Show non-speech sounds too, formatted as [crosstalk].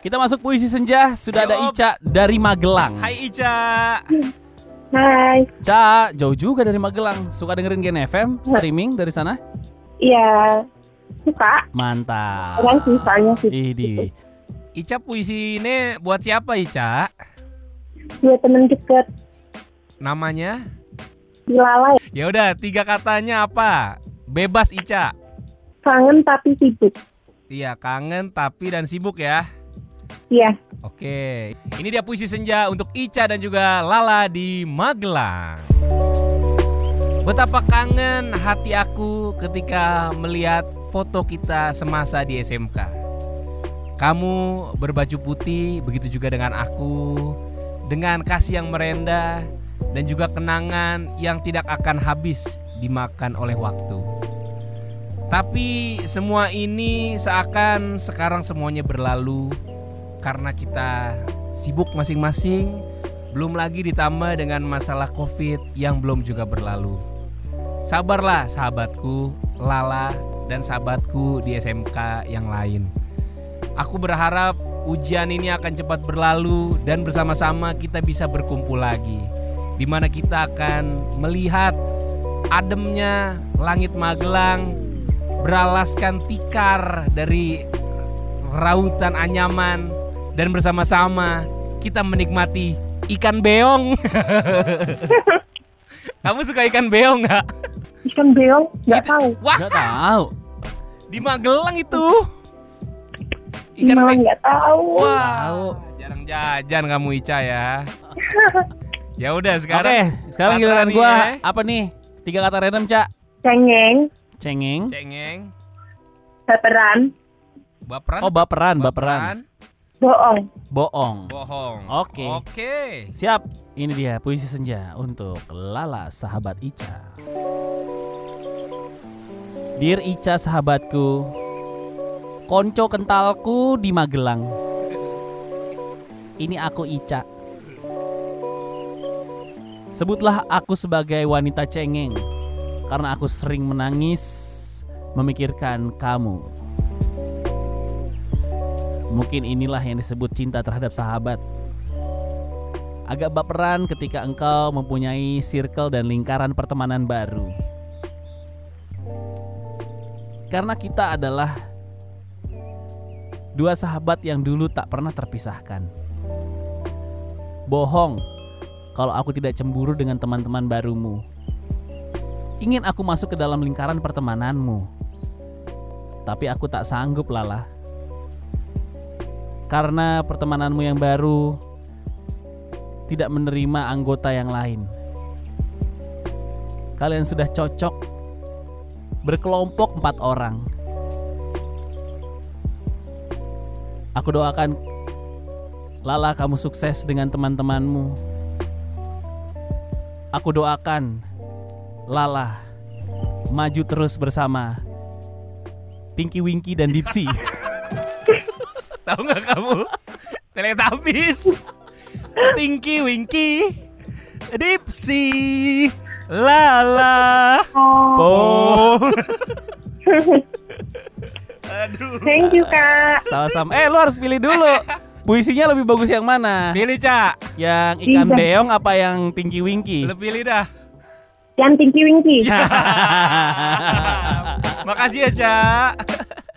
Kita masuk puisi senja, sudah Ayo, ada Ops. Ica dari Magelang. Hai Ica. Hai, Ca, jauh juga dari Magelang. Suka dengerin Gen FM streaming dari sana? iya suka. Mantap. Orang sih soalnya sih. Idi. Ica puisi ini buat siapa Ica? Dua temen deket Namanya? di lalai. Ya udah, tiga katanya apa? Bebas Ica. Kangen tapi sibuk. Iya, kangen tapi dan sibuk ya. Iya, Oke, ini dia puisi senja untuk Ica dan juga Lala di Magelang. Betapa kangen hati aku ketika melihat foto kita semasa di SMK. Kamu berbaju putih, begitu juga dengan aku, dengan kasih yang merendah dan juga kenangan yang tidak akan habis dimakan oleh waktu. Tapi semua ini seakan sekarang semuanya berlalu karena kita sibuk masing-masing, belum lagi ditambah dengan masalah COVID yang belum juga berlalu. Sabarlah sahabatku, Lala dan sahabatku di SMK yang lain. Aku berharap ujian ini akan cepat berlalu dan bersama-sama kita bisa berkumpul lagi. Di mana kita akan melihat ademnya langit Magelang beralaskan tikar dari rautan anyaman dan bersama-sama kita menikmati ikan beong. [laughs] Kamu suka ikan beong nggak? ikan beong nggak tahu. Wah, Gak tahu. di Magelang itu. Ikan Malah beong. nggak tahu. Wah, jarang jajan kamu Ica ya. [laughs] ya udah Oke, sekarang sekarang Kata giliran gua ya. apa nih? Tiga kata random, Cak. Cengeng, Cengeng. cengeng, baperan, baperan, Oh, baperan, baperan. Bohong. Bohong. bohong. Oke. Oke. Siap. Ini dia puisi senja untuk Lala sahabat Ica. Dear Ica sahabatku, konco kentalku di Magelang. Ini aku Ica. Sebutlah aku sebagai wanita cengeng karena aku sering menangis memikirkan kamu. Mungkin inilah yang disebut cinta terhadap sahabat. Agak baperan ketika engkau mempunyai circle dan lingkaran pertemanan baru. Karena kita adalah dua sahabat yang dulu tak pernah terpisahkan. Bohong kalau aku tidak cemburu dengan teman-teman barumu. Ingin aku masuk ke dalam lingkaran pertemananmu. Tapi aku tak sanggup, Lala. Karena pertemananmu yang baru tidak menerima anggota yang lain. Kalian sudah cocok berkelompok empat orang. Aku doakan Lala kamu sukses dengan teman-temanmu. Aku doakan Lala maju terus bersama Tinky Winky dan Dipsy. [laughs] Tahu nggak kamu? Teletubbies. Tinky Winky. Dipsy. Lala. Oh, Oh. [laughs] Aduh. thank you kak. Sama-sama. Eh, lu harus pilih dulu. Puisinya lebih bagus yang mana? Pilih, Cak. Yang ikan Iya. beong apa yang Tinky Winky? Lu pilih dah. Yang Tinky Winky. [laughs] Makasih ya, Cak.